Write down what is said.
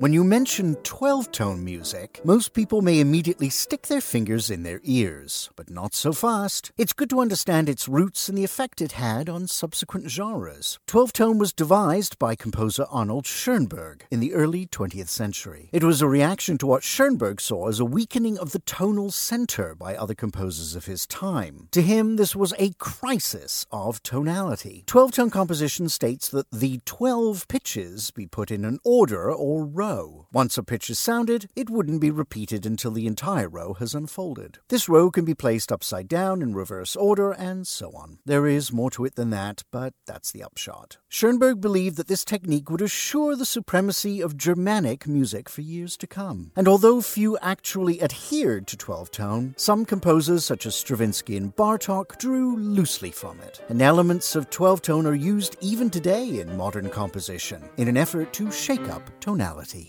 When you mention 12 tone music, most people may immediately stick their fingers in their ears, but not so fast. It's good to understand its roots and the effect it had on subsequent genres. 12 tone was devised by composer Arnold Schoenberg in the early 20th century. It was a reaction to what Schoenberg saw as a weakening of the tonal center by other composers of his time. To him, this was a crisis of tonality. 12 tone composition states that the 12 pitches be put in an order or row row. Once a pitch is sounded, it wouldn't be repeated until the entire row has unfolded. This row can be placed upside down in reverse order, and so on. There is more to it than that, but that's the upshot. Schoenberg believed that this technique would assure the supremacy of Germanic music for years to come. And although few actually adhered to 12 tone, some composers such as Stravinsky and Bartok drew loosely from it. And elements of 12 tone are used even today in modern composition in an effort to shake up tonality.